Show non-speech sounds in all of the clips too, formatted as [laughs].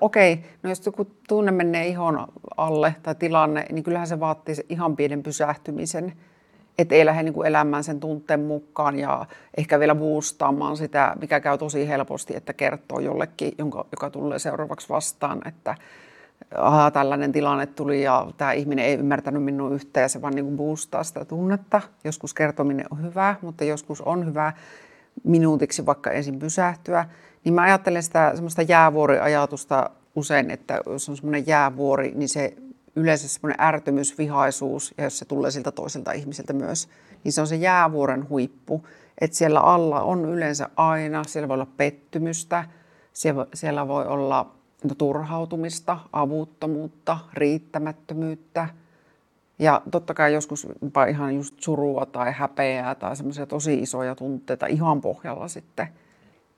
Okei, no jos joku tunne menee ihon alle tai tilanne, niin kyllähän se vaatii ihan pienen pysähtymisen että ei lähde niin elämään sen tunteen mukaan ja ehkä vielä boostaamaan sitä, mikä käy tosi helposti, että kertoo jollekin, jonka, joka tulee seuraavaksi vastaan, että aha, tällainen tilanne tuli ja tämä ihminen ei ymmärtänyt minun yhtään ja se vaan niin boostaa sitä tunnetta. Joskus kertominen on hyvä, mutta joskus on hyvä minuutiksi vaikka ensin pysähtyä. Niin mä ajattelen sitä semmoista jäävuoriajatusta usein, että jos on semmoinen jäävuori, niin se yleensä semmoinen ärtymys, vihaisuus, ja jos se tulee siltä toiselta ihmiseltä myös, niin se on se jäävuoren huippu. Että siellä alla on yleensä aina, siellä voi olla pettymystä, siellä voi olla no, turhautumista, avuttomuutta, riittämättömyyttä. Ja totta kai joskus ihan just surua tai häpeää tai semmoisia tosi isoja tunteita ihan pohjalla sitten.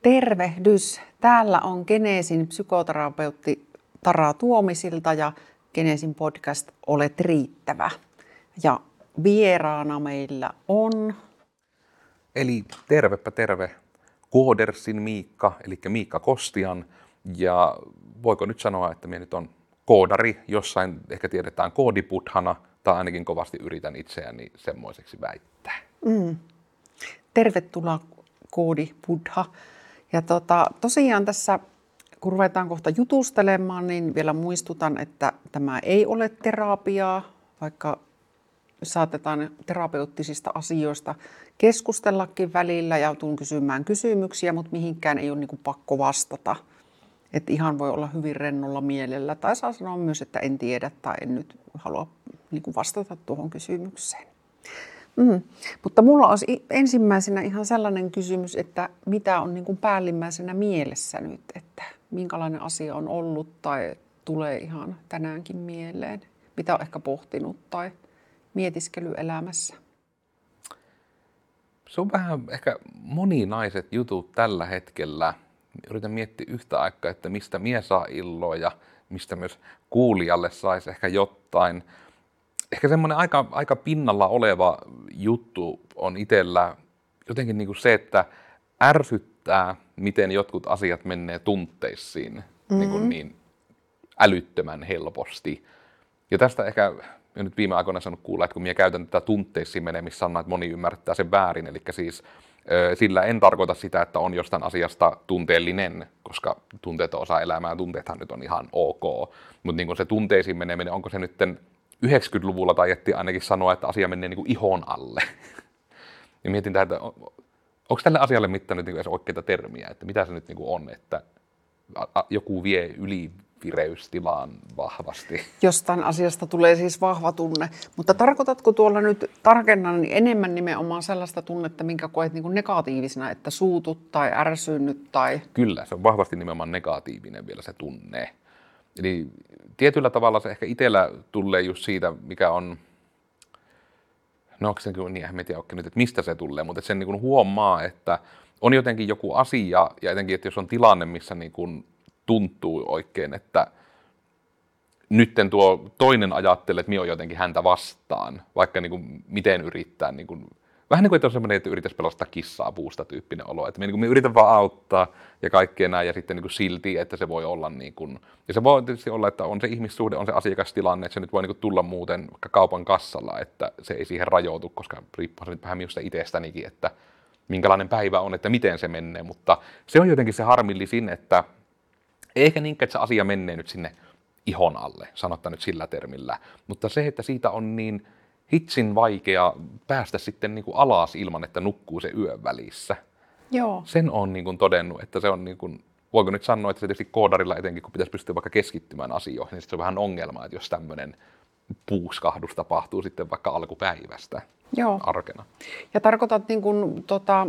Tervehdys! Täällä on Geneesin psykoterapeutti Tara Tuomisilta ja Genesin podcast Olet riittävä. Ja vieraana meillä on... Eli tervepä terve, Koodersin Miikka, eli Miikka Kostian. Ja voiko nyt sanoa, että minä nyt on koodari, jossain ehkä tiedetään koodiputhana, tai ainakin kovasti yritän itseäni semmoiseksi väittää. Mm. Tervetuloa koodipudha. Ja tota, tosiaan tässä kun ruvetaan kohta jutustelemaan, niin vielä muistutan, että tämä ei ole terapiaa, vaikka saatetaan terapeuttisista asioista keskustellakin välillä ja tuun kysymään kysymyksiä, mutta mihinkään ei ole niin pakko vastata. Että ihan voi olla hyvin rennolla mielellä tai saa sanoa myös, että en tiedä tai en nyt halua niin kuin vastata tuohon kysymykseen. Mm. Mutta mulla olisi ensimmäisenä ihan sellainen kysymys, että mitä on niin kuin päällimmäisenä mielessä nyt, että minkälainen asia on ollut tai tulee ihan tänäänkin mieleen? Mitä on ehkä pohtinut tai mietiskellyt elämässä? Se on vähän ehkä moninaiset jutut tällä hetkellä. Yritän miettiä yhtä aikaa, että mistä mies saa illoa ja mistä myös kuulijalle saisi ehkä jotain. Ehkä semmoinen aika, aika pinnalla oleva juttu on itsellä jotenkin niin kuin se, että ärsyttää miten jotkut asiat menee tunteisiin mm-hmm. niin, kuin niin älyttömän helposti. Ja tästä ehkä ja nyt viime aikoina saanut kuulla, että kun minä käytän tätä tunteisiin menemistä sanaa, että moni ymmärtää sen väärin. Eli siis sillä en tarkoita sitä, että on jostain asiasta tunteellinen, koska tunteet on osa elämää, tunteethan nyt on ihan ok. Mutta niin se tunteisiin meneminen, onko se nyt 90-luvulla taidettiin ainakin sanoa, että asia menee niin kuin ihon alle. [laughs] ja mietin tätä, että onko tälle asialle mitään nyt niin oikeita termiä, että mitä se nyt niin on, että joku vie yli vireystilaan vahvasti. [laughs] Jostain asiasta tulee siis vahva tunne. Mutta tarkoitatko tuolla nyt tarkennan niin enemmän nimenomaan sellaista tunnetta, minkä koet niin negatiivisena, että suutut tai ärsynyt tai... Kyllä, se on vahvasti nimenomaan negatiivinen vielä se tunne. Eli tietyllä tavalla se ehkä itsellä tulee just siitä, mikä on no onko se niin, en tiedä nyt, että mistä se tulee, mutta sen niin huomaa, että on jotenkin joku asia, ja etenkin, että jos on tilanne, missä niin kuin tuntuu oikein, että nytten tuo toinen ajattelee, että minä olen jotenkin häntä vastaan, vaikka niin kuin miten yrittää niin kuin vähän niin kuin, että on semmoinen, että yritäisi pelastaa kissaa puusta tyyppinen olo. Että me, niin kuin, me yritän vaan auttaa ja kaikkea näin ja sitten niin kuin silti, että se voi olla niin kuin, ja se voi tietysti olla, että on se ihmissuhde, on se asiakastilanne, että se nyt voi niin kuin tulla muuten vaikka kaupan kassalla, että se ei siihen rajoitu, koska riippuu se nyt vähän minusta itsestänikin, että minkälainen päivä on, että miten se menee, mutta se on jotenkin se harmillisin, että eikä niinkään, että se asia menee nyt sinne ihon alle, sanotaan nyt sillä termillä, mutta se, että siitä on niin hitsin vaikea päästä sitten niin kuin alas ilman, että nukkuu se yön välissä. Joo. Sen on niin kuin todennut, että se on niin kuin, voiko nyt sanoa, että se tietysti koodarilla etenkin, kun pitäisi pystyä vaikka keskittymään asioihin, niin se on vähän ongelma, että jos tämmöinen puuskahdus tapahtuu sitten vaikka alkupäivästä Joo. arkena. Ja tarkoitat niin kuin, tota,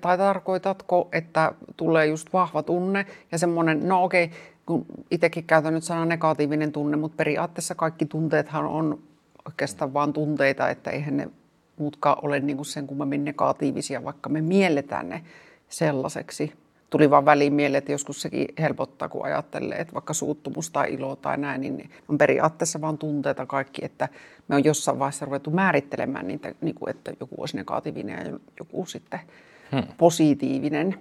tai tarkoitatko, että tulee just vahva tunne ja semmoinen, no okei, kun itsekin käytän nyt sanan negatiivinen tunne, mutta periaatteessa kaikki tunteethan on oikeastaan vaan tunteita, että eihän ne muutkaan ole niin kuin sen kummemmin negatiivisia, vaikka me mielletään ne sellaiseksi. Tuli vaan väliin mieleen, että joskus sekin helpottaa, kun ajattelee, että vaikka suuttumus tai ilo tai näin, niin on periaatteessa vaan tunteita kaikki, että me on jossain vaiheessa ruvettu määrittelemään niitä, niin kuin, että joku olisi negatiivinen ja joku sitten hmm. positiivinen.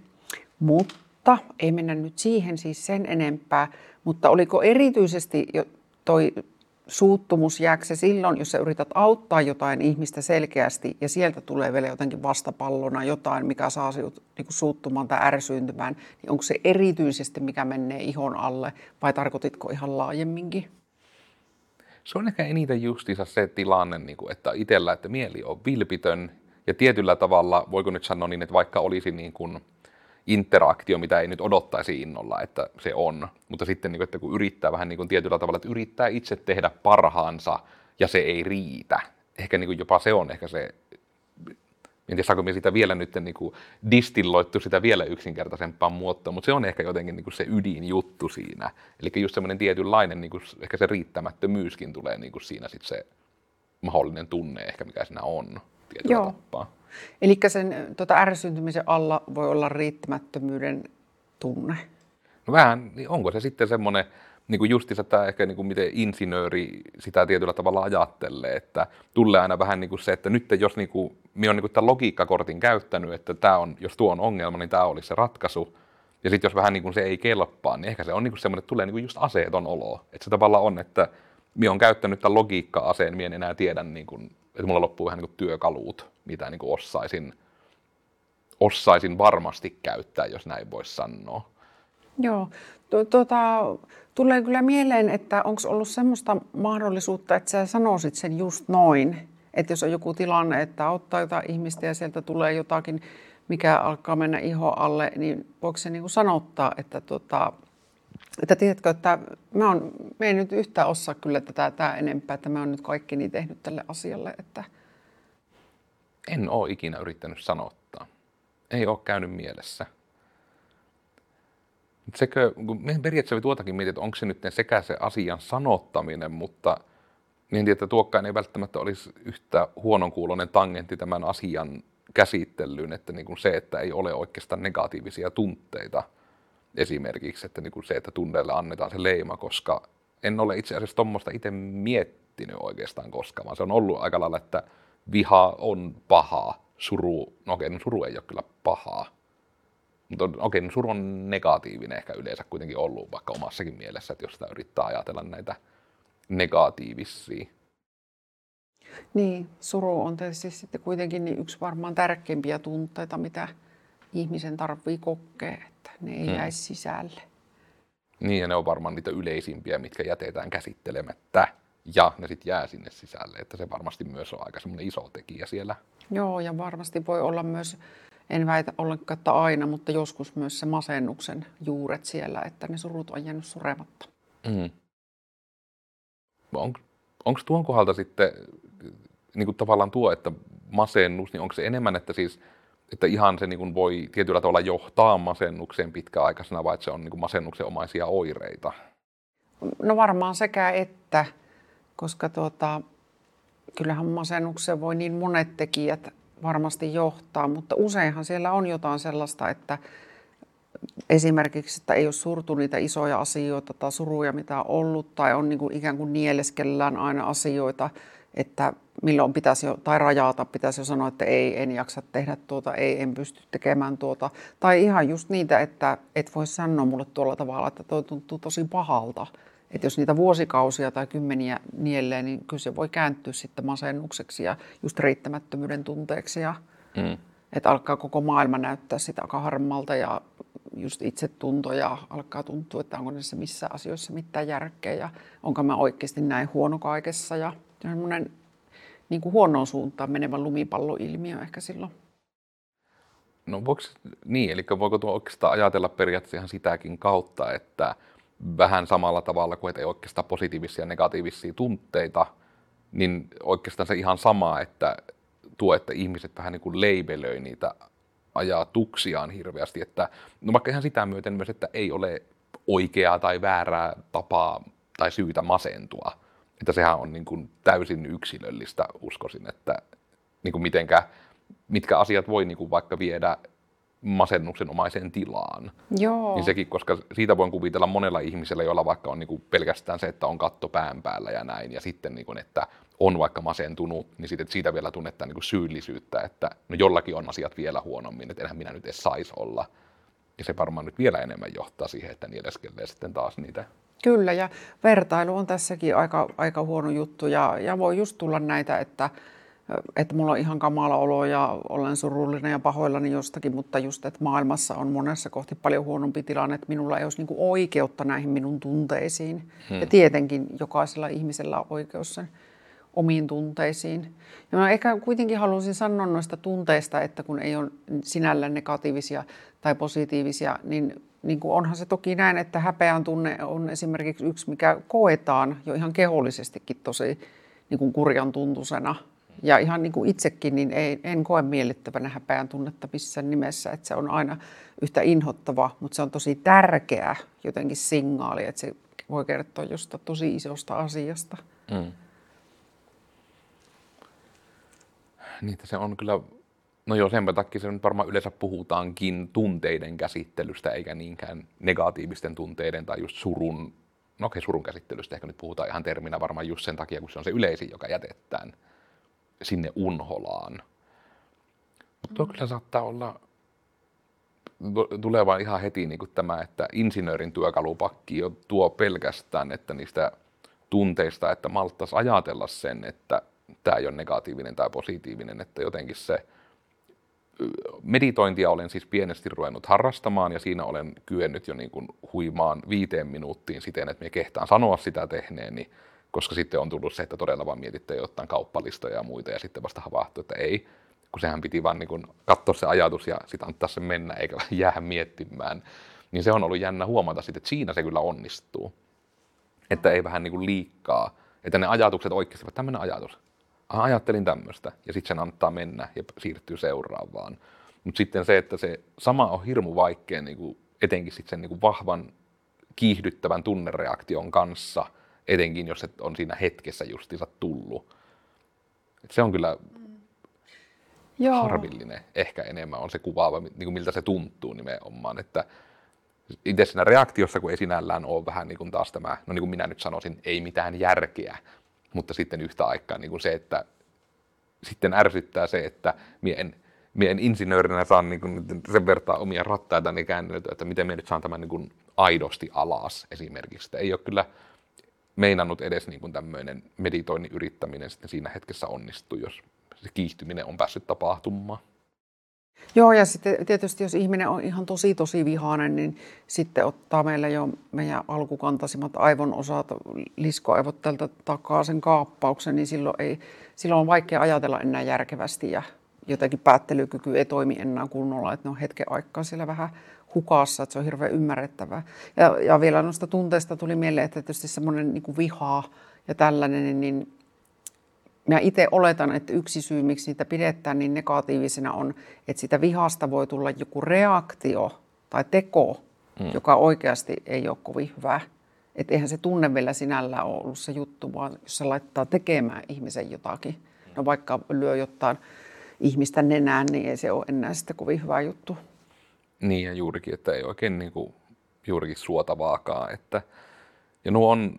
Mutta ei mennä nyt siihen siis sen enempää, Mutta oliko erityisesti jo toi suuttumus, jääkö se silloin, jos sä yrität auttaa jotain ihmistä selkeästi ja sieltä tulee vielä jotenkin vastapallona jotain, mikä saa sinut niin suuttumaan tai ärsyyntymään, niin onko se erityisesti, mikä menee ihon alle vai tarkoititko ihan laajemminkin? Se on ehkä eniten justiinsa se tilanne, niin kuin, että itsellä, että mieli on vilpitön ja tietyllä tavalla, voiko nyt sanoa niin, että vaikka olisi niin kuin interaktio, mitä ei nyt odottaisi innolla, että se on, mutta sitten niin kuin, että kun yrittää vähän niin kuin tietyllä tavalla, että yrittää itse tehdä parhaansa ja se ei riitä. Ehkä niin kuin jopa se on ehkä se en tiedä saako sitä vielä nyt niin kuin distilloittu sitä vielä yksinkertaisempaan muotoon, mutta se on ehkä jotenkin niin kuin se ydinjuttu siinä. Eli just semmoinen tietynlainen, niin kuin, ehkä se riittämättömyyskin tulee niin kuin siinä sit se mahdollinen tunne ehkä, mikä siinä on tietyllä Joo. tappaa. Eli sen tota, ärsyntymisen alla voi olla riittämättömyyden tunne. No vähän, niin onko se sitten semmoinen, niin kuin justiinsa tämä ehkä niin kuin miten insinööri sitä tietyllä tavalla ajattelee, että tulee aina vähän niin kuin se, että nyt jos niin kuin, minä olen niin kuin tämän logiikkakortin käyttänyt, että tämä on, jos tuo on ongelma, niin tämä olisi se ratkaisu. Ja sitten jos vähän niin kuin se ei kelpaa, niin ehkä se on niin kuin semmoinen, että tulee niin kuin just aseeton olo. Että se tavallaan on, että minä olen käyttänyt tämän logiikka-aseen, minä en enää tiedä, niin kuin, että mulla loppuu vähän niin kuin työkalut, mitä niin kuin osaisin, osaisin varmasti käyttää, jos näin voisi sanoa. Joo, tuota, tulee kyllä mieleen, että onko ollut semmoista mahdollisuutta, että sä sanoisit sen just noin, että jos on joku tilanne, että auttaa jotain ihmistä ja sieltä tulee jotakin, mikä alkaa mennä iho alle, niin voiko se niin sanottaa, että, tota, että tiedätkö, että mä, on, en nyt yhtään osaa kyllä tätä tämä enempää, että mä oon nyt kaikki niin tehnyt tälle asialle. Että... En ole ikinä yrittänyt sanottaa. Ei ole käynyt mielessä. Sekö, kun periaatteessa tuotakin mietit, että onko se nyt sekä se asian sanottaminen, mutta niin että tuokkaan ei välttämättä olisi yhtä huononkuuloinen tangentti tämän asian käsittelyyn, että niin kuin se, että ei ole oikeastaan negatiivisia tunteita esimerkiksi, että niin kuin se, että tunteille annetaan se leima, koska en ole itse asiassa tuommoista itse miettinyt oikeastaan koskaan, vaan se on ollut aika lailla, että viha on paha, suru, no okei, no suru ei ole kyllä pahaa, mutta okei, no suru on negatiivinen ehkä yleensä kuitenkin ollut vaikka omassakin mielessä, että jos sitä yrittää ajatella näitä negatiivisia. Niin, suru on tietysti sitten kuitenkin niin yksi varmaan tärkeimpiä tunteita, mitä ihmisen tarvii kokea, että ne ei hmm. jäisi sisälle. Niin, ja ne on varmaan niitä yleisimpiä, mitkä jätetään käsittelemättä, ja ne sitten jää sinne sisälle, että se varmasti myös on aika semmoinen iso tekijä siellä. Joo, ja varmasti voi olla myös en väitä ollenkaan, että aina, mutta joskus myös se masennuksen juuret siellä, että ne surut on jäänyt surematta. Mm. On, onko tuon kohdalta sitten niin kuin tavallaan tuo, että masennus, niin onko se enemmän, että siis että ihan se niin kuin voi tietyllä tavalla johtaa masennukseen pitkäaikaisena, vai että se on niin kuin masennuksen omaisia oireita? No varmaan sekä että, koska tuota, kyllähän masennukseen voi niin monet tekijät varmasti johtaa, mutta useinhan siellä on jotain sellaista, että esimerkiksi, että ei ole surtu niitä isoja asioita tai suruja, mitä on ollut, tai on niin kuin ikään kuin nieleskellään aina asioita, että milloin pitäisi jo, tai rajata, pitäisi jo sanoa, että ei, en jaksa tehdä tuota, ei, en pysty tekemään tuota. Tai ihan just niitä, että et voi sanoa mulle tuolla tavalla, että toi tuntuu tosi pahalta. Että jos niitä vuosikausia tai kymmeniä nielee, niin kyllä se voi kääntyä sitten masennukseksi ja just riittämättömyyden tunteeksi. Ja, mm. Että alkaa koko maailma näyttää sitä aika harmalta ja just itsetunto ja alkaa tuntua, että onko näissä missä asioissa mitään järkeä ja onko mä oikeasti näin huono kaikessa. Ja semmoinen niin kuin huonoon suuntaan menevä lumipalloilmiö ehkä silloin. No voiko, niin, eli voiko tuo oikeastaan ajatella periaatteessa ihan sitäkin kautta, että vähän samalla tavalla kuin, että ei oikeastaan positiivisia ja negatiivisia tunteita, niin oikeastaan se ihan sama, että tuo, että ihmiset vähän niin kuin leibelöi niitä ajatuksiaan hirveästi, että no vaikka ihan sitä myöten myös, että ei ole oikeaa tai väärää tapaa tai syytä masentua. Että sehän on niin kuin täysin yksilöllistä, uskoisin, että niin kuin mitenkä, mitkä asiat voi niin kuin vaikka viedä masennuksen omaiseen tilaan. Joo. Niin sekin, koska siitä voin kuvitella monella ihmisellä, jolla vaikka on niin kuin pelkästään se, että on katto pään päällä ja näin, ja sitten niin kuin, että on vaikka masentunut, niin sitten siitä vielä tunnetaan niin kuin syyllisyyttä, että no jollakin on asiat vielä huonommin, että enhän minä nyt edes saisi olla. Ja se varmaan nyt vielä enemmän johtaa siihen, että nieleskelee sitten taas niitä Kyllä, ja vertailu on tässäkin aika, aika huono juttu, ja, ja voi just tulla näitä, että, että mulla on ihan kamala olo ja olen surullinen ja pahoillani jostakin, mutta just, että maailmassa on monessa kohti paljon huonompi tilanne, että minulla ei olisi niin oikeutta näihin minun tunteisiin. Hmm. Ja tietenkin jokaisella ihmisellä on oikeus sen omiin tunteisiin. Ja mä ehkä kuitenkin haluaisin sanoa noista tunteista, että kun ei ole sinällään negatiivisia tai positiivisia, niin, niin kuin onhan se toki näin, että häpeän tunne on esimerkiksi yksi, mikä koetaan jo ihan kehollisestikin tosi niin kuin kurjan tuntusena. Ja ihan niin kuin itsekin, niin ei, en koe miellyttävänä häpeän tunnetta missään nimessä, että se on aina yhtä inhottava, mutta se on tosi tärkeä jotenkin signaali, että se voi kertoa jostain tosi isosta asiasta. Mm. Niitä se on kyllä, no joo, sen takia se varmaan yleensä puhutaankin tunteiden käsittelystä, eikä niinkään negatiivisten tunteiden tai just surun, no okei, surun käsittelystä ehkä nyt puhutaan ihan terminä varmaan just sen takia, kun se on se yleisin, joka jätetään sinne unholaan. Mutta mm. kyllä saattaa olla, tulee vaan ihan heti niin kuin tämä, että insinöörin työkalupakki jo tuo pelkästään, että niistä tunteista, että malttaisi ajatella sen, että tämä ei ole negatiivinen tai positiivinen, että jotenkin se meditointia olen siis pienesti ruvennut harrastamaan ja siinä olen kyennyt jo niin kuin huimaan viiteen minuuttiin siten, että me kehtaan sanoa sitä tehneeni, koska sitten on tullut se, että todella vaan mietitte jotain kauppalistoja ja muita ja sitten vasta havahtuu, että ei, kun sehän piti vaan niin kuin katsoa se ajatus ja sitten antaa se mennä eikä [laughs] jää miettimään. Niin se on ollut jännä huomata sitten, että siinä se kyllä onnistuu. Että ei vähän niin kuin liikkaa, että ne ajatukset oikeasti, tämmöinen ajatus, ajattelin tämmöistä, ja sitten sen antaa mennä ja siirtyy seuraavaan. Mutta sitten se, että se sama on hirmu vaikea niin kuin etenkin sit sen niin kuin vahvan kiihdyttävän tunnereaktion kanssa, etenkin jos et on siinä hetkessä justiinsa tullut. Et se on kyllä Joo. harvillinen, ehkä enemmän on se kuvaava, niin kuin miltä se tuntuu nimenomaan, että itse siinä reaktiossa, kun ei sinällään ole vähän niin kuin taas tämä, no niin kuin minä nyt sanoisin, ei mitään järkeä, mutta sitten yhtä aikaa niin kuin se, että sitten ärsyttää se, että mie en, mie en insinöörinä saa niin kuin sen vertaa omia rattaita niin käänneltyä, että miten minä nyt saan tämän niin kuin aidosti alas esimerkiksi. Että ei ole kyllä meinannut edes niin kuin tämmöinen meditoinnin yrittäminen sitten siinä hetkessä onnistuu, jos se kiihtyminen on päässyt tapahtumaan. Joo, ja sitten tietysti jos ihminen on ihan tosi tosi vihainen, niin sitten ottaa meillä jo meidän alkukantasimmat aivon osat, liskoaivot tältä takaa sen kaappauksen, niin silloin, ei, silloin on vaikea ajatella enää järkevästi ja jotenkin päättelykyky ei toimi enää kunnolla, että ne on hetken aikaa siellä vähän hukassa, että se on hirveän ymmärrettävää. Ja, ja vielä noista tunteista tuli mieleen, että tietysti semmoinen niin viha ja tällainen, niin Mä itse oletan, että yksi syy, miksi niitä pidetään niin negatiivisena on, että sitä vihasta voi tulla joku reaktio tai teko, mm. joka oikeasti ei ole kovin hyvä. Että eihän se tunne vielä sinällään ole ollut se juttu, vaan jos se laittaa tekemään ihmisen jotakin. No vaikka lyö jotain ihmistä nenään, niin ei se ole enää sitten kovin hyvä juttu. Niin ja juurikin, että ei oikein niin kuin, juurikin suotavaakaan. Että, ja nuo on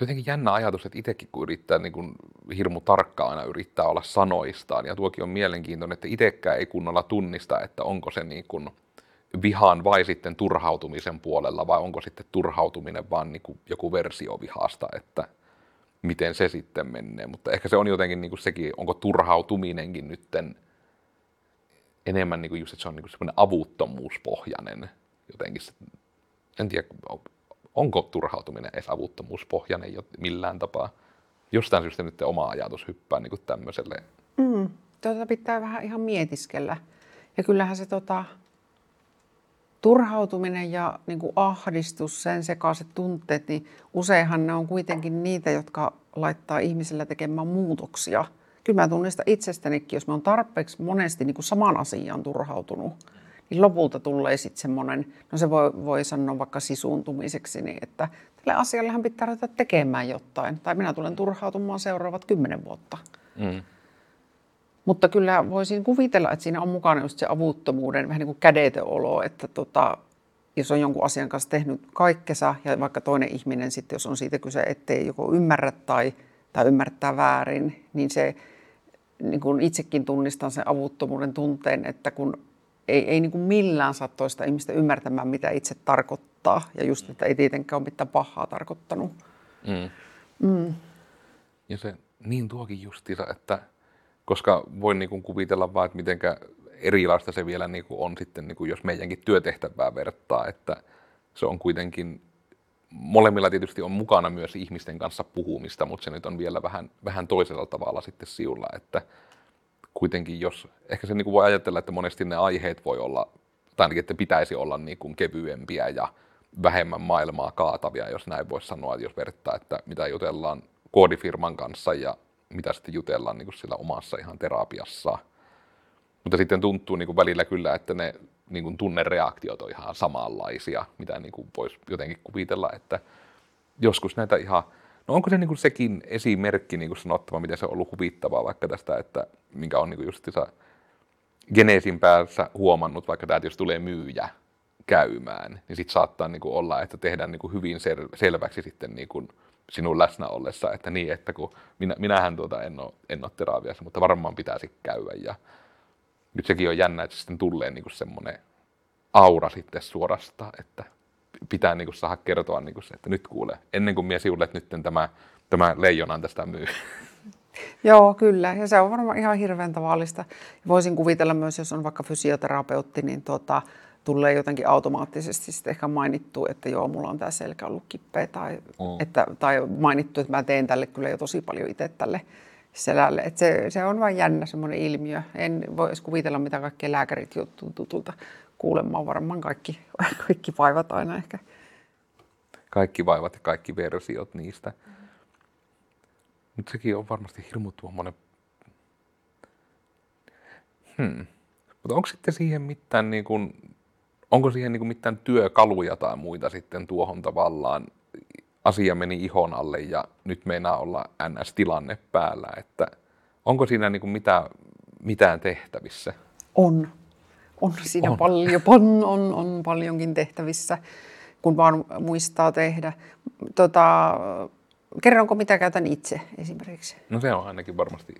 jotenkin jännä ajatus, että itsekin kun yrittää niin kuin hirmu tarkkaan aina yrittää olla sanoistaan, ja tuokin on mielenkiintoinen, että itsekään ei kunnolla tunnista, että onko se niin kuin vihaan vai sitten turhautumisen puolella, vai onko sitten turhautuminen vaan niin kuin joku versio vihasta, että miten se sitten menee. Mutta ehkä se on jotenkin niin kuin sekin, onko turhautuminenkin nytten enemmän niin kuin just, että se on niin semmoinen avuttomuuspohjainen jotenkin. En tiedä, onko turhautuminen edes avuttomuuspohjainen millään tapaa. Jostain syystä nyt oma ajatus hyppää niin kuin tämmöiselle. Mm, tuota pitää vähän ihan mietiskellä. Ja kyllähän se tota, turhautuminen ja niin kuin ahdistus, sen sekaiset tunteet, niin useinhan ne on kuitenkin niitä, jotka laittaa ihmisellä tekemään muutoksia. Kyllä mä tunnistan itsestänikin, jos mä oon tarpeeksi monesti niin kuin saman asian turhautunut, niin lopulta tulee sitten semmoinen, no se voi, voi sanoa vaikka sisuuntumiseksi, niin että tälle asiallehan pitää ruveta tekemään jotain. Tai minä tulen turhautumaan seuraavat kymmenen vuotta. Mm. Mutta kyllä voisin kuvitella, että siinä on mukana just se avuttomuuden vähän niin kuin kädetön olo, että tota, jos on jonkun asian kanssa tehnyt kaikkensa ja vaikka toinen ihminen sitten, jos on siitä kyse, ettei joko ymmärrä tai, tai ymmärtää väärin, niin se niin kuin itsekin tunnistan sen avuttomuuden tunteen, että kun ei, ei niin kuin millään saa toista ihmistä ymmärtämään, mitä itse tarkoittaa. Ja just, että ei tietenkään ole mitään pahaa tarkoittanut. Mm. Mm. Ja se niin tuokin justiinsa, että koska voin niin kuin kuvitella vaan, että mitenkä erilaista se vielä niin kuin on sitten, niin kuin jos meidänkin työtehtävää vertaa, että se on kuitenkin, molemmilla tietysti on mukana myös ihmisten kanssa puhumista, mutta se nyt on vielä vähän, vähän toisella tavalla sitten siulla, että kuitenkin jos, ehkä se niin kuin voi ajatella, että monesti ne aiheet voi olla, tai ainakin, että pitäisi olla niin kuin kevyempiä ja vähemmän maailmaa kaatavia, jos näin voisi sanoa, jos vertaa, että mitä jutellaan koodifirman kanssa ja mitä sitten jutellaan niin kuin sillä omassa ihan terapiassa. Mutta sitten tuntuu niin kuin välillä kyllä, että ne niin kuin tunnereaktiot on ihan samanlaisia, mitä niin kuin voisi jotenkin kuvitella, että joskus näitä ihan, no onko se niin kuin sekin esimerkki niin kuin sanottava, miten se on ollut huvittavaa vaikka tästä, että minkä on niin kuin Geneesin päässä huomannut, vaikka tämä jos tulee myyjä käymään, niin sitten saattaa niin kuin olla, että tehdään niin kuin hyvin sel- selväksi sitten niin kuin sinun läsnä ollessa, että niin, että kun minä, minähän tuota en ole, en ole terapiassa, mutta varmaan pitäisi käydä. Ja nyt sekin on jännä, että sitten tulee niin semmoinen aura sitten suorasta, että pitää niin kuin saada kertoa niin kuin se, että nyt kuule, ennen kuin minä siulle, että nyt tämä, tämä leijonan tästä myy. [laughs] Joo, kyllä. Ja se on varmaan ihan hirveän tavallista. Voisin kuvitella myös, jos on vaikka fysioterapeutti, niin tuota, tulee jotenkin automaattisesti sitten ehkä mainittu, että joo, mulla on tämä selkä ollut kippeä tai, mm. että, tai mainittu, että mä teen tälle kyllä jo tosi paljon itse tälle selälle. Että se, se on vain jännä semmoinen ilmiö. En voi kuvitella, mitä kaikki lääkärit joutuu tutulta kuulemaan. Varmaan kaikki, [laughs] kaikki vaivat aina ehkä. Kaikki vaivat ja kaikki versiot niistä. Mutta sekin on varmasti hirmu tuommoinen... Hmm. Mutta onko sitten siihen mitään niin kuin onko siihen niin mitään työkaluja tai muita sitten tuohon tavallaan asia meni ihon alle ja nyt meinaa olla NS-tilanne päällä, että onko siinä niin kuin mitään, mitään tehtävissä? On. On siinä on. paljon, on, on, on paljonkin tehtävissä, kun vaan muistaa tehdä. Tota, kerronko mitä käytän itse esimerkiksi? No se on ainakin varmasti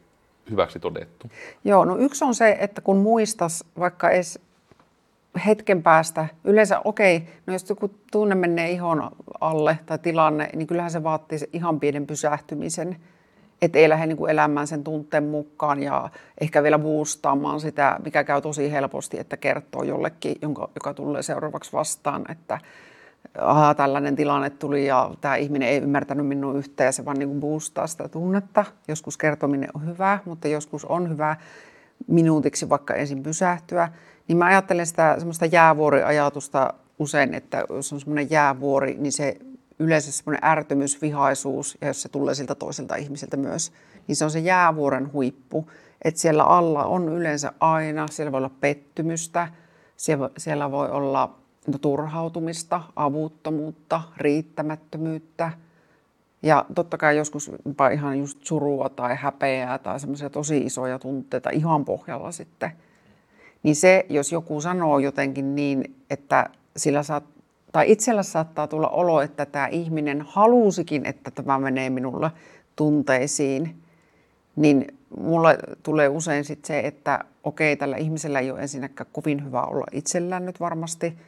hyväksi todettu. Joo, no yksi on se, että kun muistas vaikka edes hetken päästä, yleensä okei, okay, no jos joku tunne menee ihon alle tai tilanne, niin kyllähän se vaatii ihan pienen pysähtymisen, että ei lähde niin elämään sen tunteen mukaan ja ehkä vielä boostaamaan sitä, mikä käy tosi helposti, että kertoo jollekin, jonka, joka tulee seuraavaksi vastaan, että aha, tällainen tilanne tuli ja tämä ihminen ei ymmärtänyt minun yhtään ja se vaan niin boostaa sitä tunnetta. Joskus kertominen on hyvä, mutta joskus on hyvä minuutiksi vaikka ensin pysähtyä niin mä ajattelen sitä semmoista jäävuoriajatusta usein, että jos on semmoinen jäävuori, niin se yleensä semmoinen ärtymys, vihaisuus, ja jos se tulee siltä toiselta ihmiseltä myös, niin se on se jäävuoren huippu. Että siellä alla on yleensä aina, siellä voi olla pettymystä, siellä voi olla turhautumista, avuttomuutta, riittämättömyyttä. Ja totta kai joskus ihan just surua tai häpeää tai semmoisia tosi isoja tunteita ihan pohjalla sitten – niin se, jos joku sanoo jotenkin niin, että sillä saat, tai itsellä saattaa tulla olo, että tämä ihminen halusikin, että tämä menee minulle tunteisiin, niin mulle tulee usein sit se, että okei, tällä ihmisellä ei ole ensinnäkään kovin hyvä olla itsellään nyt varmasti,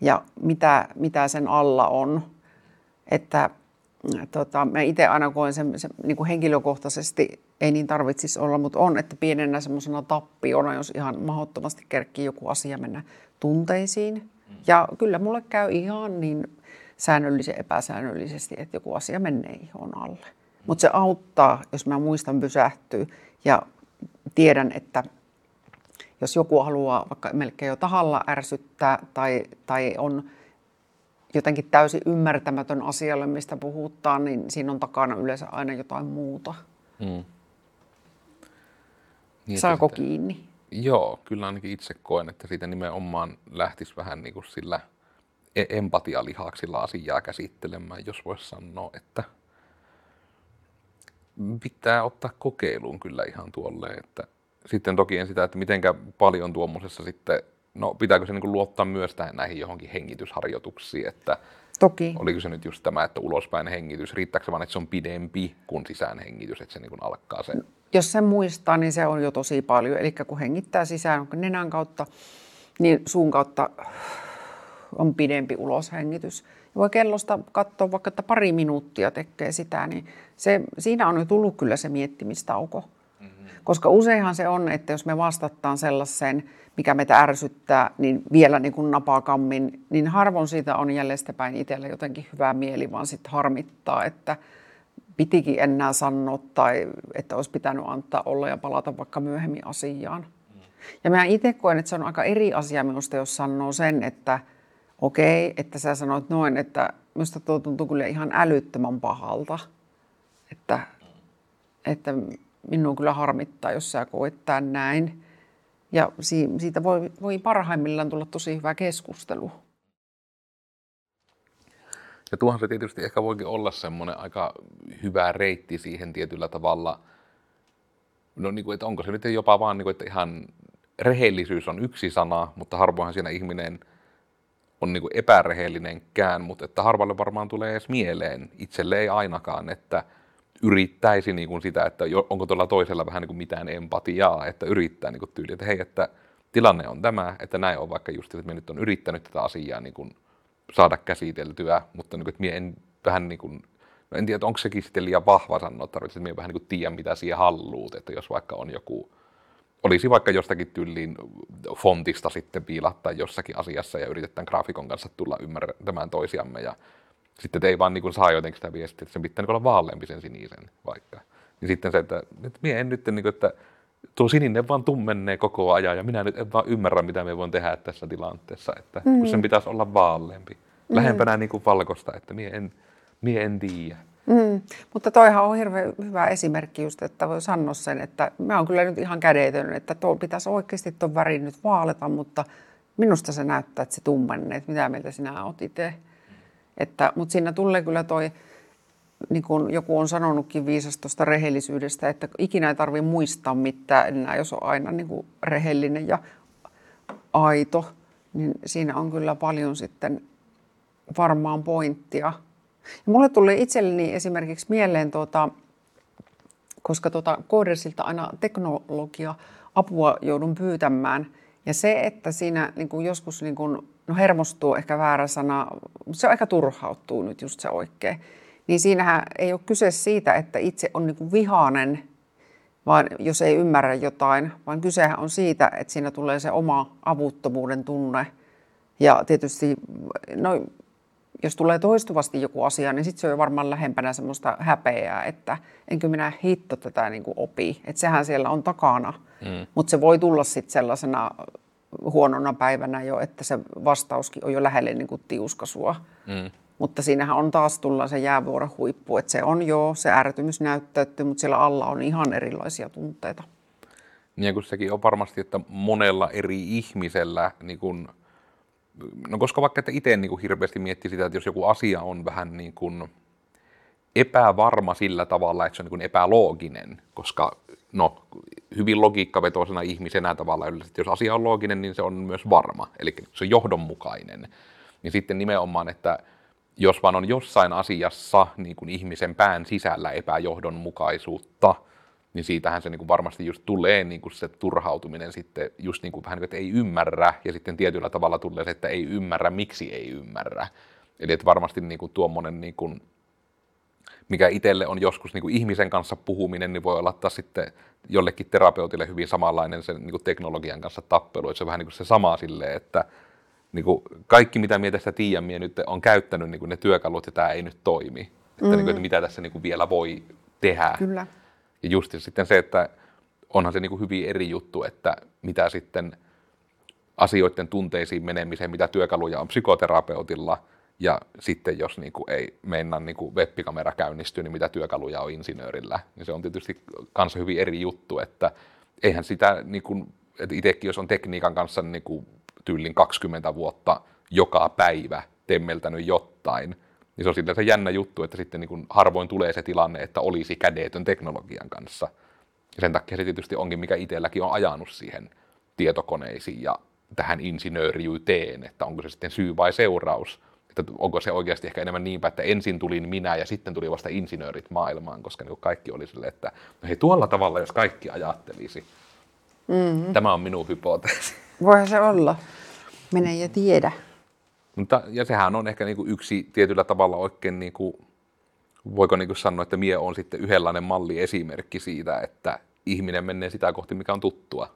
ja mitä, mitä sen alla on. Että tota, mä itse aina koen sen, sen niin kuin henkilökohtaisesti ei niin tarvitsisi olla, mutta on, että pienenä semmoisena tappiona, jos ihan mahdottomasti kerkkii joku asia mennä tunteisiin. Ja kyllä mulle käy ihan niin säännöllisen epäsäännöllisesti, että joku asia menee ihon alle. Mutta se auttaa, jos mä muistan pysähtyä ja tiedän, että jos joku haluaa vaikka melkein jo tahalla ärsyttää tai, tai on jotenkin täysin ymmärtämätön asialle, mistä puhutaan, niin siinä on takana yleensä aina jotain muuta. Mm. Niin, Saako sitä, kiinni? Joo, kyllä ainakin itse koen, että siitä nimenomaan lähtisi vähän niin kuin sillä e- empatialihaksilla asiaa käsittelemään, jos voisi sanoa, että pitää ottaa kokeiluun kyllä ihan tuolle, että sitten toki en sitä, että mitenkä paljon tuommoisessa sitten, no pitääkö se niin luottaa myös tähän näihin johonkin hengitysharjoituksiin, että Toki. Oliko se nyt just tämä, että ulospäin hengitys, riittääkö se vaan, että se on pidempi kuin sisään hengitys, että se niin kuin alkaa se? Jos sen muistaa, niin se on jo tosi paljon. Eli kun hengittää sisään nenän kautta niin suun kautta on pidempi uloshengitys. Ja voi kellosta katsoa vaikka, että pari minuuttia tekee sitä, niin se, siinä on jo tullut kyllä se miettimistauko. Mm-hmm. Koska useinhan se on, että jos me vastataan sellaiseen, mikä meitä ärsyttää, niin vielä niin kuin napakammin, niin harvoin siitä on jäljestäpäin itselle jotenkin hyvää mieli, vaan sitten harmittaa, että pitikin enää sanoa tai että olisi pitänyt antaa olla ja palata vaikka myöhemmin asiaan. Mm. Ja mä itse koen, että se on aika eri asia minusta, jos sanoo sen, että okei, että sä sanoit noin, että minusta tuo tuntuu kyllä ihan älyttömän pahalta. Että, että minun kyllä harmittaa, jos sä koet tämän näin. Ja siitä voi, voi parhaimmillaan tulla tosi hyvä keskustelu. Ja tuohan se tietysti ehkä voikin olla semmoinen aika hyvä reitti siihen tietyllä tavalla. No niin kuin, että onko se nyt jopa vaan niin kuin, että ihan rehellisyys on yksi sana, mutta harvoinhan siinä ihminen on niin kuin epärehellinenkään, mutta että harvalle varmaan tulee edes mieleen, itselle ei ainakaan, että yrittäisi niin kuin sitä, että onko tuolla toisella vähän niin kuin mitään empatiaa, että yrittää niin kuin tyyli, että hei, että tilanne on tämä, että näin on vaikka just, että me nyt on yrittänyt tätä asiaa niin kuin saada käsiteltyä, mutta niin kuin, että en vähän niin kuin, no en tiedä, onko sekin sitten liian vahva sanoa, että vähän niin kuin mitä siihen halluut, että jos vaikka on joku, olisi vaikka jostakin tyyliin fontista sitten piilattaa jossakin asiassa ja yritetään graafikon kanssa tulla ymmärtämään toisiamme ja sitten ei vaan niin kuin saa jotenkin sitä viestiä, että se pitää niin olla vaaleampi sen sinisen vaikka. Niin sitten se, että, että minä en nyt, niin kuin, että tuo sininen vaan tummenee koko ajan ja minä nyt en vaan ymmärrä, mitä me voin tehdä tässä tilanteessa, että mm. kun sen pitäisi olla vaaleampi. Mm. Lähempänä niin kuin valkoista, että minä en, minä en tiedä. Mm. Mutta toihan on hirveän hyvä esimerkki just, että voi sanoa sen, että mä oon kyllä nyt ihan kädetön, että tuo pitäisi oikeasti tuon värin nyt vaaleta, mutta minusta se näyttää, että se tummenee, että mitä mieltä sinä oot itse. Että, mutta siinä tulee kyllä toi, niin kuin joku on sanonutkin viisastosta rehellisyydestä, että ikinä ei tarvitse muistaa mitään enää, jos on aina niin kuin rehellinen ja aito, niin siinä on kyllä paljon sitten varmaan pointtia. Ja mulle tuli itselleni esimerkiksi mieleen, tuota, koska tuota Koodersilta aina teknologia apua joudun pyytämään. Ja se, että siinä niin kuin joskus niin kuin, no hermostuu ehkä väärä sana, se ehkä turhauttuu nyt just se oikein. Niin siinähän ei ole kyse siitä, että itse on niin vihainen, vaan jos ei ymmärrä jotain, vaan kysehän on siitä, että siinä tulee se oma avuttomuuden tunne. Ja tietysti no, jos tulee toistuvasti joku asia, niin sitten se on varmaan lähempänä semmoista häpeää, että enkö minä hitto tätä niin kuin opi. Että sehän siellä on takana. Mm. Mutta se voi tulla sitten sellaisena huonona päivänä jo, että se vastauskin on jo lähelle niin kuin tiuskasua. Mm. Mutta siinähän on taas tulla se jäävuoren huippu, että se on jo, se ärtymys näyttäytyy, mutta siellä alla on ihan erilaisia tunteita. Niin kuin sekin on varmasti, että monella eri ihmisellä niin kuin no koska vaikka että itse niin hirveästi miettii sitä, että jos joku asia on vähän niin kuin epävarma sillä tavalla, että se on niin epälooginen, koska no, hyvin logiikkavetoisena ihmisenä tavalla yleensä, että jos asia on looginen, niin se on myös varma, eli se on johdonmukainen. Niin sitten nimenomaan, että jos vaan on jossain asiassa niin kuin ihmisen pään sisällä epäjohdonmukaisuutta, niin siitähän se niin kuin varmasti just tulee niin kuin se turhautuminen sitten just niin kuin vähän niin että ei ymmärrä, ja sitten tietyllä tavalla tulee se, että ei ymmärrä, miksi ei ymmärrä. Eli että varmasti niin kuin tuommoinen, niin kuin, mikä itselle on joskus niin kuin ihmisen kanssa puhuminen, niin voi olla taas sitten jollekin terapeutille hyvin samanlainen sen niin kuin teknologian kanssa tappelu, että se on vähän niin kuin se sama silleen, että niin kuin kaikki mitä minä tästä tiedän, minä nyt on käyttänyt niin kuin ne työkalut ja tämä ei nyt toimi. Että, mm-hmm. niin kuin, että mitä tässä niin kuin vielä voi tehdä. Kyllä. Ja just sitten se, että onhan se niin kuin hyvin eri juttu, että mitä sitten asioiden tunteisiin menemiseen, mitä työkaluja on psykoterapeutilla, ja sitten jos niin kuin ei mennä niin kuin webbikamera käynnistyy, niin mitä työkaluja on insinöörillä, niin se on tietysti kanssa hyvin eri juttu, että eihän sitä, niin kuin, että itsekin jos on tekniikan kanssa niin kuin tyylin 20 vuotta joka päivä temmeltänyt jotain, niin se on se jännä juttu, että sitten niin kuin harvoin tulee se tilanne, että olisi kädetön teknologian kanssa. Ja sen takia se tietysti onkin, mikä itselläkin on ajanut siihen tietokoneisiin ja tähän insinööriyteen, että onko se sitten syy vai seuraus. Että onko se oikeasti ehkä enemmän niinpä, että ensin tulin minä ja sitten tuli vasta insinöörit maailmaan, koska niin kaikki oli silleen, että no hei tuolla tavalla, jos kaikki ajattelisi. Mm-hmm. Tämä on minun hypoteesi. Voihan se olla. Mene ja tiedä. Mutta, ja sehän on ehkä niin kuin yksi tietyllä tavalla oikein, niin kuin, voiko niin kuin sanoa, että mie on sitten yhdenlainen malliesimerkki siitä, että ihminen menee sitä kohti, mikä on tuttua.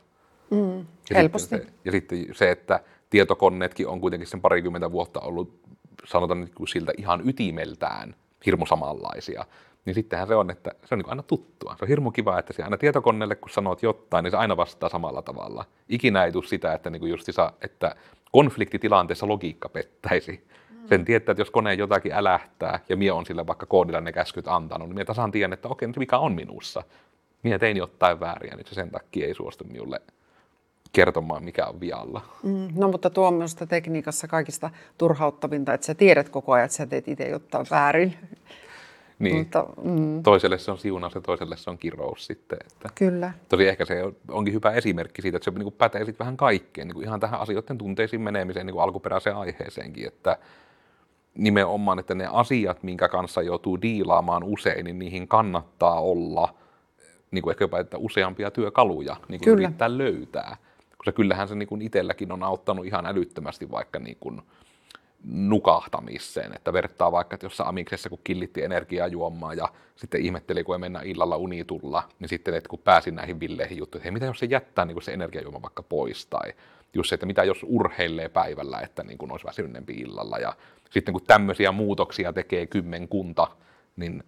Mm, ja helposti. Sitten se, ja sitten se, että tietokoneetkin on kuitenkin sen parikymmentä vuotta ollut, sanotaan niin kuin siltä ihan ytimeltään hirmu samanlaisia. Niin sittenhän se on, että se on niin aina tuttua. Se on hirmu kiva, että se aina tietokoneelle, kun sanot jotain, niin se aina vastaa samalla tavalla. Ikinä ei tule sitä, että, niin kuin justisa, että konfliktitilanteessa logiikka pettäisi. Mm. Sen tietää, että jos kone jotakin älähtää ja mie on sille vaikka koodilla ne käskyt antanut, niin mie tasan tiedän, että okei, nyt mikä on minussa. Mie tein jotain väärin ja se sen takia ei suostu minulle kertomaan, mikä on vialla. Mm, no mutta tuo on myös tekniikassa kaikista turhauttavinta, että sä tiedät koko ajan, että sä teet itse jotain väärin. Niin. Mutta, mm. Toiselle se on siunaus ja toiselle se on kirous sitten. Että Kyllä. Tosi ehkä se onkin hyvä esimerkki siitä, että se niin kuin pätee sitten vähän kaikkeen, niin kuin ihan tähän asioiden tunteisiin menemiseen niin kuin alkuperäiseen aiheeseenkin, että nimenomaan, että ne asiat, minkä kanssa joutuu diilaamaan usein, niin niihin kannattaa olla niin kuin ehkä jopa että useampia työkaluja niin kuin Kyllä. yrittää löytää. Koska kyllähän se niin kuin itselläkin on auttanut ihan älyttömästi vaikka niin kuin, nukahtamiseen. Että vertaa vaikka, että jossain amiksessa, kun killitti energiaa juomaan ja sitten ihmetteli, kun ei mennä illalla unitulla, niin sitten, että kun pääsin näihin villeihin juttuihin, että hei, mitä jos se jättää niin se energiajuoma vaikka pois tai just se, että mitä jos urheilee päivällä, että niin kuin olisi väsyneempi illalla ja sitten kun tämmöisiä muutoksia tekee kymmenkunta, niin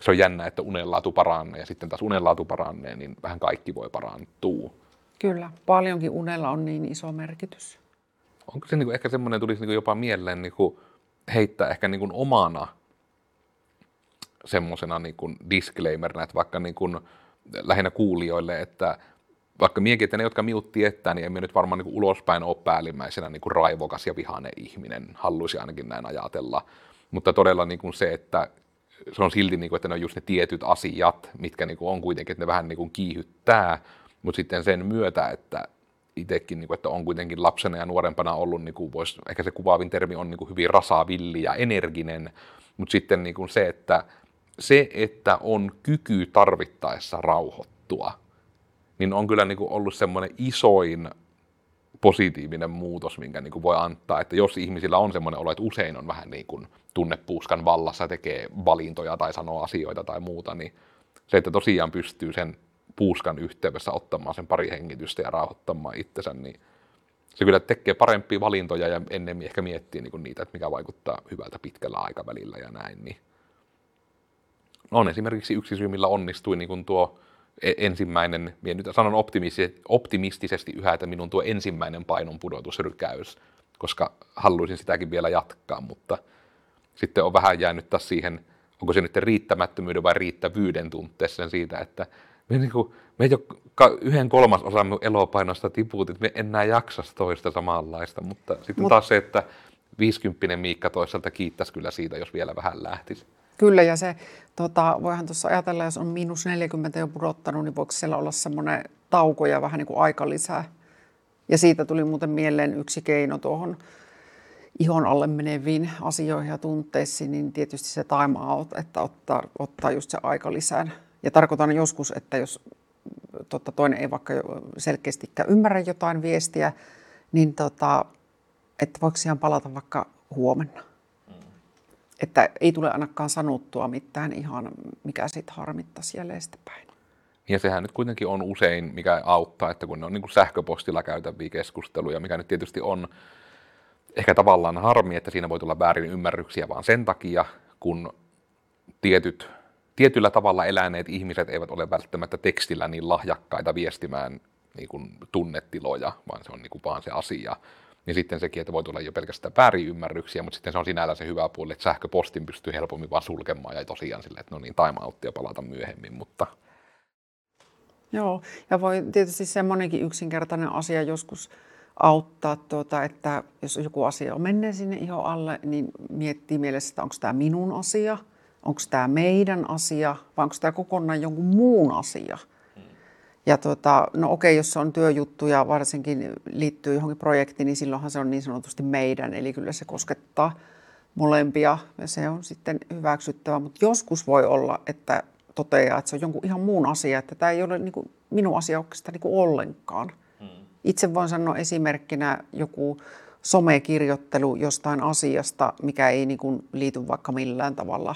se on jännä, että unenlaatu paranee ja sitten taas unenlaatu paranee, niin vähän kaikki voi parantua. Kyllä, paljonkin unella on niin iso merkitys onko se niin kuin, ehkä semmoinen tulisi niin kuin jopa mieleen niin kuin heittää ehkä niin kuin omana semmoisena niin kuin disclaimerina, että vaikka niin kuin lähinnä kuulijoille, että vaikka miekin, että ne, jotka miut tietää, niin emme nyt varmaan niin kuin ulospäin ole päällimmäisenä niin kuin raivokas ja vihainen ihminen, haluaisi ainakin näin ajatella. Mutta todella niin kuin se, että se on silti, niin kuin, että ne on just ne tietyt asiat, mitkä niin kuin on kuitenkin, että ne vähän niin kuin kiihyttää, mutta sitten sen myötä, että itsekin, niin kuin, että on kuitenkin lapsena ja nuorempana ollut, niin kuin vois, ehkä se kuvaavin termi on niin kuin hyvin rasavilli ja energinen, mutta sitten niin kuin se, että se, että on kyky tarvittaessa rauhoittua, niin on kyllä niin kuin ollut semmoinen isoin positiivinen muutos, minkä niin kuin voi antaa, että jos ihmisillä on semmoinen olo, että usein on vähän niin kuin tunnepuuskan vallassa, tekee valintoja tai sanoo asioita tai muuta, niin se, että tosiaan pystyy sen puuskan yhteydessä ottamaan sen pari hengitystä ja rauhoittamaan itsensä, niin se kyllä tekee parempia valintoja ja ennemmin ehkä miettii niin niitä, että mikä vaikuttaa hyvältä pitkällä aikavälillä ja näin. Niin on esimerkiksi yksi syy, millä onnistui niin kuin tuo e- ensimmäinen, minä nyt sanon optimistisesti yhä, että minun tuo ensimmäinen painon pudotusrykäys, koska haluaisin sitäkin vielä jatkaa, mutta sitten on vähän jäänyt taas siihen, onko se nyt riittämättömyyden vai riittävyyden tunteessa siitä, että me, niin kuin, me jo yhden kolmasosan elopainosta tiputit, me enää jaksa toista samanlaista, mutta sitten Mut, taas se, että 50 Miikka toisaalta kiittäisi kyllä siitä, jos vielä vähän lähtisi. Kyllä, ja se, tota, voihan tuossa ajatella, jos on miinus 40 jo pudottanut, niin voiko siellä olla semmoinen tauko ja vähän niin kuin aika lisää. Ja siitä tuli muuten mieleen yksi keino tuohon ihon alle meneviin asioihin ja tunteisiin, niin tietysti se time out, että ottaa, ottaa just se aika lisään ja tarkoitan joskus, että jos totta, toinen ei vaikka selkeästikään ymmärrä jotain viestiä, niin tota, että voiko siihen palata vaikka huomenna. Mm. Että ei tule ainakaan sanottua mitään ihan, mikä sitten harmittaisi jäljestäpäin. Ja sehän nyt kuitenkin on usein, mikä auttaa, että kun ne on niin kuin sähköpostilla käytäviä keskusteluja, mikä nyt tietysti on ehkä tavallaan harmi, että siinä voi tulla väärin ymmärryksiä, vaan sen takia, kun tietyt tietyllä tavalla eläneet ihmiset eivät ole välttämättä tekstillä niin lahjakkaita viestimään niin kuin tunnetiloja, vaan se on niin kuin vaan se asia. Niin sitten sekin, että voi tulla jo pelkästään väärinymmärryksiä, mutta sitten se on sinällä se hyvä puoli, että sähköpostin pystyy helpommin vaan sulkemaan ja tosiaan sille, että no niin, time outtia palata myöhemmin, mutta... Joo, ja voi tietysti semmoinenkin yksinkertainen asia joskus auttaa, tuota, että jos joku asia on mennyt sinne ihon alle, niin miettii mielessä, että onko tämä minun asia – onko tämä meidän asia vai onko tämä kokonaan jonkun muun asia. Ja tota, no okei, jos se on työjuttu ja varsinkin liittyy johonkin projektiin, niin silloinhan se on niin sanotusti meidän, eli kyllä se koskettaa molempia ja se on sitten hyväksyttävä. Mutta joskus voi olla, että toteaa, että se on jonkun ihan muun asia, että tämä ei ole niin kuin minun asia oikeastaan niin kuin ollenkaan. Hmm. Itse voin sanoa esimerkkinä joku somekirjoittelu jostain asiasta, mikä ei niin kuin liity vaikka millään tavalla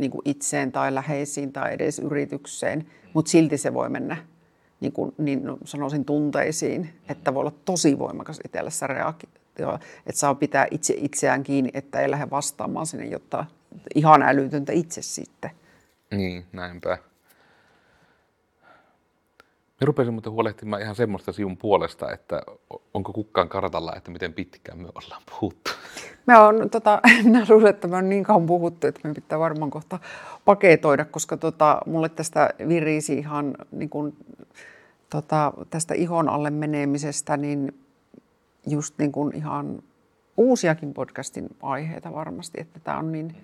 niin kuin itseen tai läheisiin tai edes yritykseen, mutta silti se voi mennä niin, kuin, niin sanoisin tunteisiin, että voi olla tosi voimakas itsellessä reaktio, että saa pitää itse itseään kiinni, että ei lähde vastaamaan sinne, jotta ihan älytöntä itse sitten. Niin, näinpä. Me rupesin muuten huolehtimaan ihan semmoista sinun puolesta, että onko kukkaan kartalla, että miten pitkään me ollaan puhuttu. Me on, tota, [laughs] minä luulen, että me on niin kauan puhuttu, että me pitää varmaan kohta paketoida, koska tota, mulle tästä virisi ihan niin kuin, tota, tästä ihon alle menemisestä, niin just niin kuin ihan uusiakin podcastin aiheita varmasti, että tämä on niin,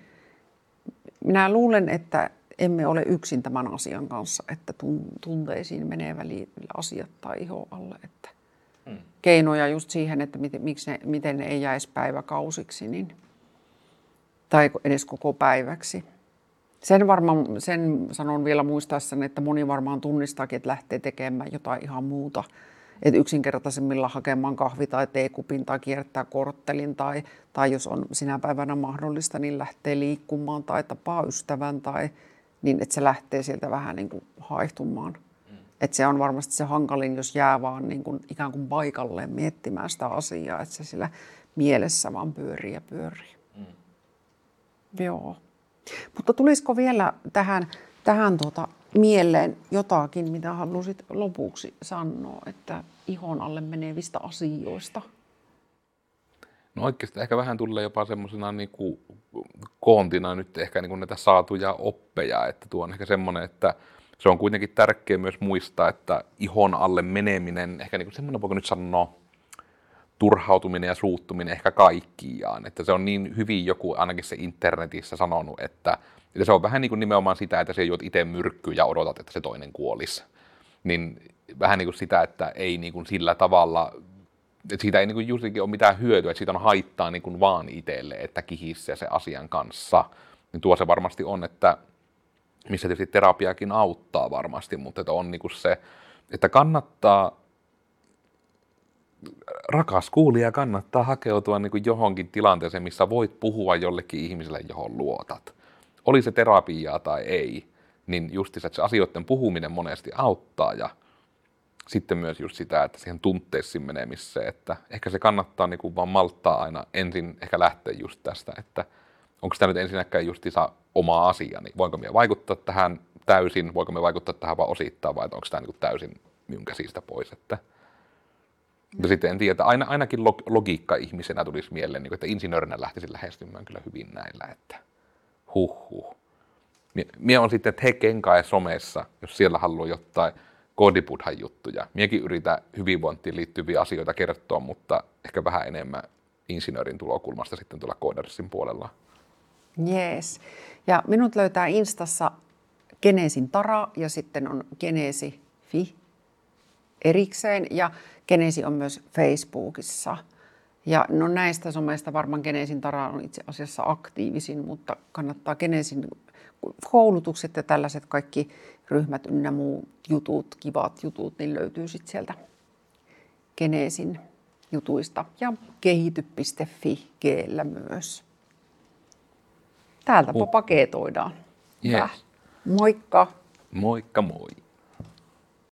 minä luulen, että emme ole yksin tämän asian kanssa, että tunteisiin menee välillä asiat tai iho alle. Että hmm. Keinoja just siihen, että miten, miksi ne, miten ne ei jäisi päiväkausiksi niin, tai edes koko päiväksi. Sen, varmaan, sen sanon vielä muistaessani, että moni varmaan tunnistaakin, että lähtee tekemään jotain ihan muuta. Että yksinkertaisemmilla hakemaan kahvi- tai teekupin tai kiertää korttelin tai, tai jos on sinä päivänä mahdollista, niin lähtee liikkumaan tai tapaa ystävän tai niin että se lähtee sieltä vähän niin kuin haihtumaan. Mm. Että se on varmasti se hankalin, jos jää vaan niin kuin ikään kuin paikalleen miettimään sitä asiaa, että se sillä mielessä vaan pyörii ja pyörii. Mm. Joo. Mutta tulisiko vielä tähän, tähän tuota mieleen jotakin, mitä halusit lopuksi sanoa, että ihon alle menevistä asioista? No oikeasti ehkä vähän tulee jopa semmoisena niin kuin koontina nyt ehkä niin kuin näitä saatuja oppeja, että tuo on ehkä semmoinen, että se on kuitenkin tärkeää myös muistaa, että ihon alle meneminen, ehkä niin kuin semmoinen voiko nyt sanoa, turhautuminen ja suuttuminen ehkä kaikkiaan. Että se on niin hyvin joku ainakin se internetissä sanonut, että, että se on vähän niin kuin nimenomaan sitä, että se juot itse myrkkyä ja odotat, että se toinen kuolisi. Niin vähän niin kuin sitä, että ei niin kuin sillä tavalla että siitä ei niin juurikin ole mitään hyötyä, että siitä on haittaa niin vaan itselle, että kihissee se asian kanssa. Niin tuo se varmasti on, että missä tietysti terapiakin auttaa varmasti, mutta että on niin se, että kannattaa, rakas kuulija, kannattaa hakeutua niin johonkin tilanteeseen, missä voit puhua jollekin ihmiselle, johon luotat. Oli se terapiaa tai ei, niin justiinsa, että se asioiden puhuminen monesti auttaa ja sitten myös just sitä, että siihen tunteisiin menemiseen, että ehkä se kannattaa niin kuin vaan malttaa aina ensin ehkä lähteä just tästä, että onko tämä nyt ensinnäkään justiinsa oma asia, niin voinko minä vaikuttaa tähän täysin, voinko me vaikuttaa tähän vaan osittain vai onko tämä niin täysin minun käsistä pois, että mutta sitten en tiedä, että aina, ainakin logiikka ihmisenä tulisi mieleen, niin kuin, että insinöörinä lähtisin lähestymään kyllä hyvin näillä, että huh huh. Mie on sitten, kenkae somessa, jos siellä haluaa jotain koodipudhan juttuja. Miekin yritän hyvinvointiin liittyviä asioita kertoa, mutta ehkä vähän enemmän insinöörin tulokulmasta sitten tuolla koodersin puolella. Jees. Ja minut löytää Instassa Genesin Tara ja sitten on Genesi Fi erikseen ja Genesi on myös Facebookissa. Ja no näistä someista varmaan Genesin Tara on itse asiassa aktiivisin, mutta kannattaa Genesin koulutukset ja tällaiset kaikki ryhmät ynnä muu jutut, kivat jutut, niin löytyy sitten sieltä Geneesin jutuista ja kehity.fi geellä myös. Täältä uh. paketoidaan. Yes. Moikka! Moikka moi!